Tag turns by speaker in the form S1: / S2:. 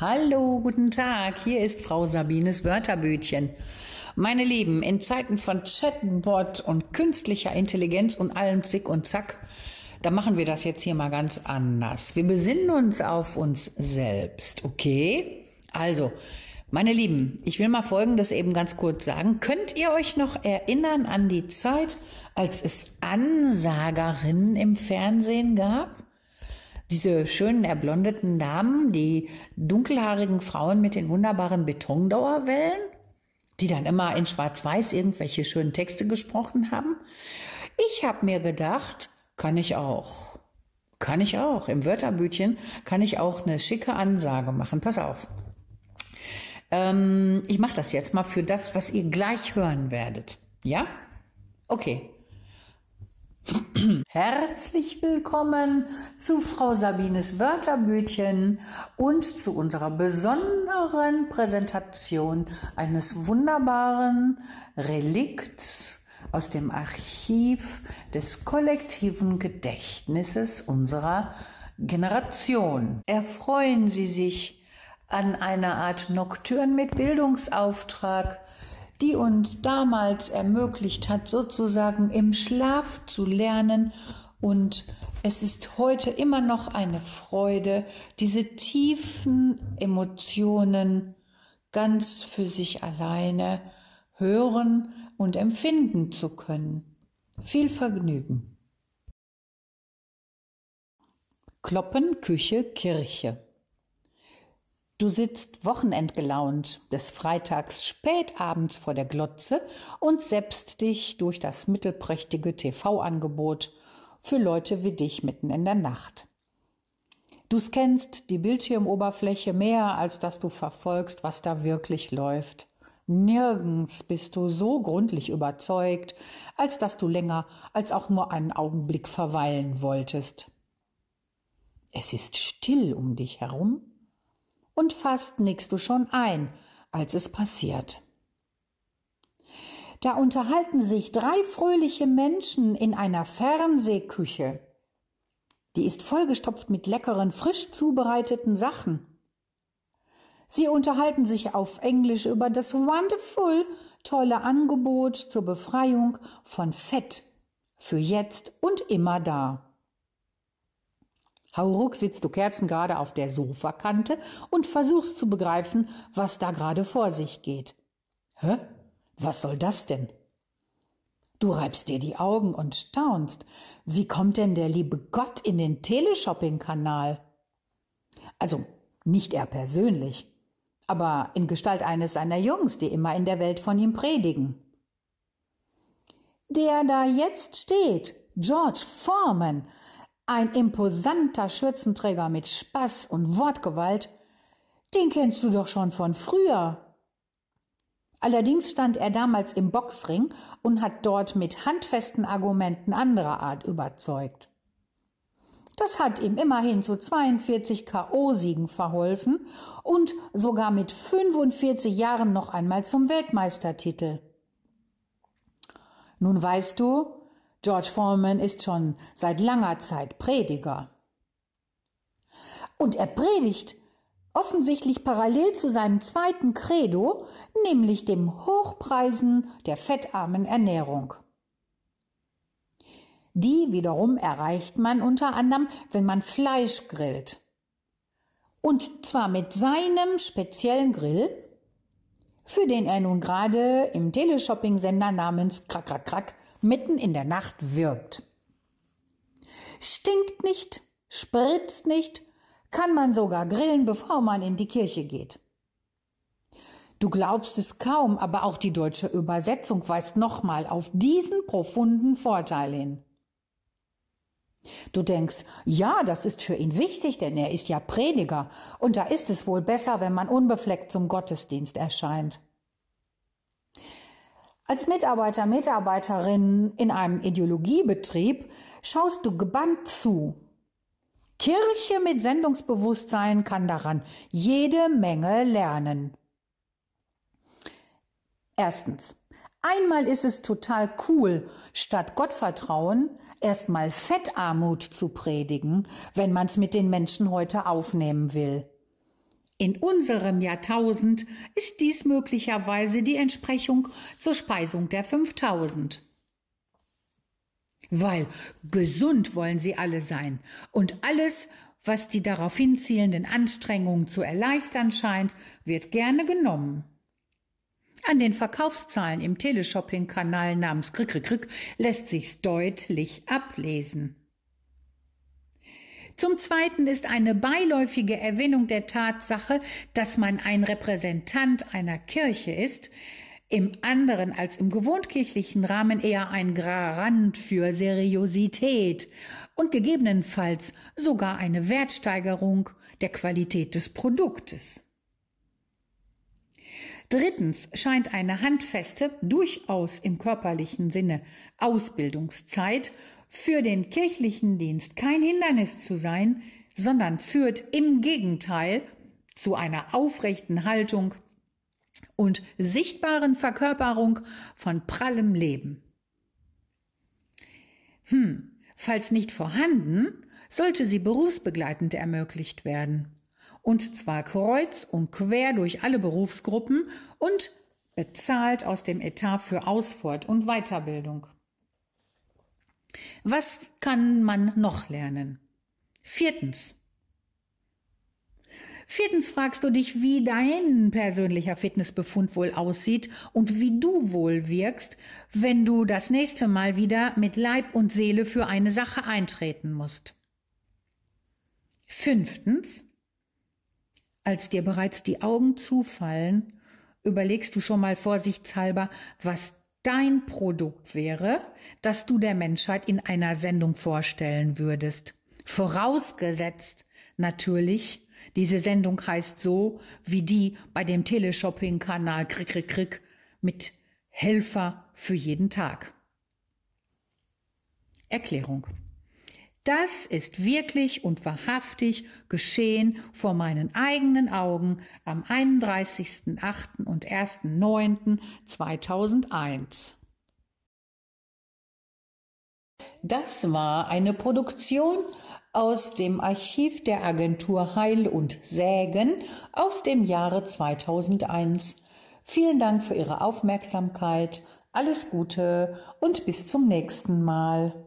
S1: Hallo, guten Tag. Hier ist Frau Sabines Wörterbütchen. Meine Lieben, in Zeiten von Chatbot und künstlicher Intelligenz und allem Zick und Zack, da machen wir das jetzt hier mal ganz anders. Wir besinnen uns auf uns selbst, okay? Also, meine Lieben, ich will mal Folgendes eben ganz kurz sagen. Könnt ihr euch noch erinnern an die Zeit, als es Ansagerinnen im Fernsehen gab? Diese schönen erblondeten Damen, die dunkelhaarigen Frauen mit den wunderbaren Betondauerwellen, die dann immer in Schwarz-Weiß irgendwelche schönen Texte gesprochen haben. Ich habe mir gedacht, kann ich auch. Kann ich auch. Im Wörterbütchen kann ich auch eine schicke Ansage machen. Pass auf. Ähm, ich mache das jetzt mal für das, was ihr gleich hören werdet. Ja? Okay. Herzlich willkommen zu Frau Sabines Wörterbütchen und zu unserer besonderen Präsentation eines wunderbaren Relikts aus dem Archiv des kollektiven Gedächtnisses unserer Generation. Erfreuen Sie sich an einer Art Nocturne mit Bildungsauftrag, die uns damals ermöglicht hat, sozusagen im Schlaf zu lernen. Und es ist heute immer noch eine Freude, diese tiefen Emotionen ganz für sich alleine hören und empfinden zu können. Viel Vergnügen. Kloppen, Küche, Kirche. Du sitzt wochenendgelaunt des Freitags spätabends vor der Glotze und seppst dich durch das mittelprächtige TV-Angebot für Leute wie dich mitten in der Nacht. Du scannst die Bildschirmoberfläche mehr, als dass du verfolgst, was da wirklich läuft. Nirgends bist du so gründlich überzeugt, als dass du länger als auch nur einen Augenblick verweilen wolltest. Es ist still um dich herum und fast nickst du schon ein, als es passiert. Da unterhalten sich drei fröhliche Menschen in einer Fernsehküche. Die ist vollgestopft mit leckeren, frisch zubereiteten Sachen. Sie unterhalten sich auf Englisch über das wonderful, tolle Angebot zur Befreiung von Fett für jetzt und immer da. Hauruck sitzt du kerzengerade auf der Sofakante und versuchst zu begreifen, was da gerade vor sich geht. Hä? Was soll das denn? Du reibst dir die Augen und staunst. Wie kommt denn der liebe Gott in den Teleshopping-Kanal? Also, nicht er persönlich, aber in Gestalt eines seiner Jungs, die immer in der Welt von ihm predigen. Der da jetzt steht, George Foreman, ein imposanter Schürzenträger mit Spaß und Wortgewalt, den kennst du doch schon von früher. Allerdings stand er damals im Boxring und hat dort mit handfesten Argumenten anderer Art überzeugt. Das hat ihm immerhin zu 42 KO-Siegen verholfen und sogar mit 45 Jahren noch einmal zum Weltmeistertitel. Nun weißt du, George Foreman ist schon seit langer Zeit Prediger. Und er predigt offensichtlich parallel zu seinem zweiten Credo, nämlich dem Hochpreisen der fettarmen Ernährung. Die wiederum erreicht man unter anderem, wenn man Fleisch grillt. Und zwar mit seinem speziellen Grill, für den er nun gerade im Teleshopping-Sender namens Krack Krack Krack mitten in der Nacht wirbt. Stinkt nicht, spritzt nicht, kann man sogar grillen, bevor man in die Kirche geht. Du glaubst es kaum, aber auch die deutsche Übersetzung weist nochmal auf diesen profunden Vorteil hin. Du denkst, ja, das ist für ihn wichtig, denn er ist ja Prediger, und da ist es wohl besser, wenn man unbefleckt zum Gottesdienst erscheint. Als Mitarbeiter, Mitarbeiterin in einem Ideologiebetrieb schaust du gebannt zu. Kirche mit Sendungsbewusstsein kann daran jede Menge lernen. Erstens. Einmal ist es total cool, statt Gottvertrauen erstmal Fettarmut zu predigen, wenn man es mit den Menschen heute aufnehmen will. In unserem Jahrtausend ist dies möglicherweise die Entsprechung zur Speisung der 5000. Weil gesund wollen sie alle sein und alles, was die darauf hinzielenden Anstrengungen zu erleichtern scheint, wird gerne genommen. An den Verkaufszahlen im Teleshopping-Kanal namens Krick, lässt sich's deutlich ablesen. Zum Zweiten ist eine beiläufige Erwähnung der Tatsache, dass man ein Repräsentant einer Kirche ist, im anderen als im gewohnt-kirchlichen Rahmen eher ein Garant für Seriosität und gegebenenfalls sogar eine Wertsteigerung der Qualität des Produktes. Drittens scheint eine handfeste, durchaus im körperlichen Sinne Ausbildungszeit für den kirchlichen Dienst kein Hindernis zu sein, sondern führt im Gegenteil zu einer aufrechten Haltung und sichtbaren Verkörperung von prallem Leben. Hm, falls nicht vorhanden, sollte sie berufsbegleitend ermöglicht werden. Und zwar kreuz und quer durch alle Berufsgruppen und bezahlt aus dem Etat für Ausfort- und Weiterbildung. Was kann man noch lernen? Viertens. Viertens fragst du dich, wie dein persönlicher Fitnessbefund wohl aussieht und wie du wohl wirkst, wenn du das nächste Mal wieder mit Leib und Seele für eine Sache eintreten musst. Fünftens. Als dir bereits die Augen zufallen, überlegst du schon mal vorsichtshalber, was dein Produkt wäre, das du der Menschheit in einer Sendung vorstellen würdest. Vorausgesetzt natürlich, diese Sendung heißt so wie die bei dem Teleshopping-Kanal Krick, Krick, Krick mit Helfer für jeden Tag. Erklärung. Das ist wirklich und wahrhaftig geschehen vor meinen eigenen Augen am 31.08. und 1.09.2001. Das war eine Produktion aus dem Archiv der Agentur Heil und Sägen aus dem Jahre 2001. Vielen Dank für Ihre Aufmerksamkeit, alles Gute und bis zum nächsten Mal.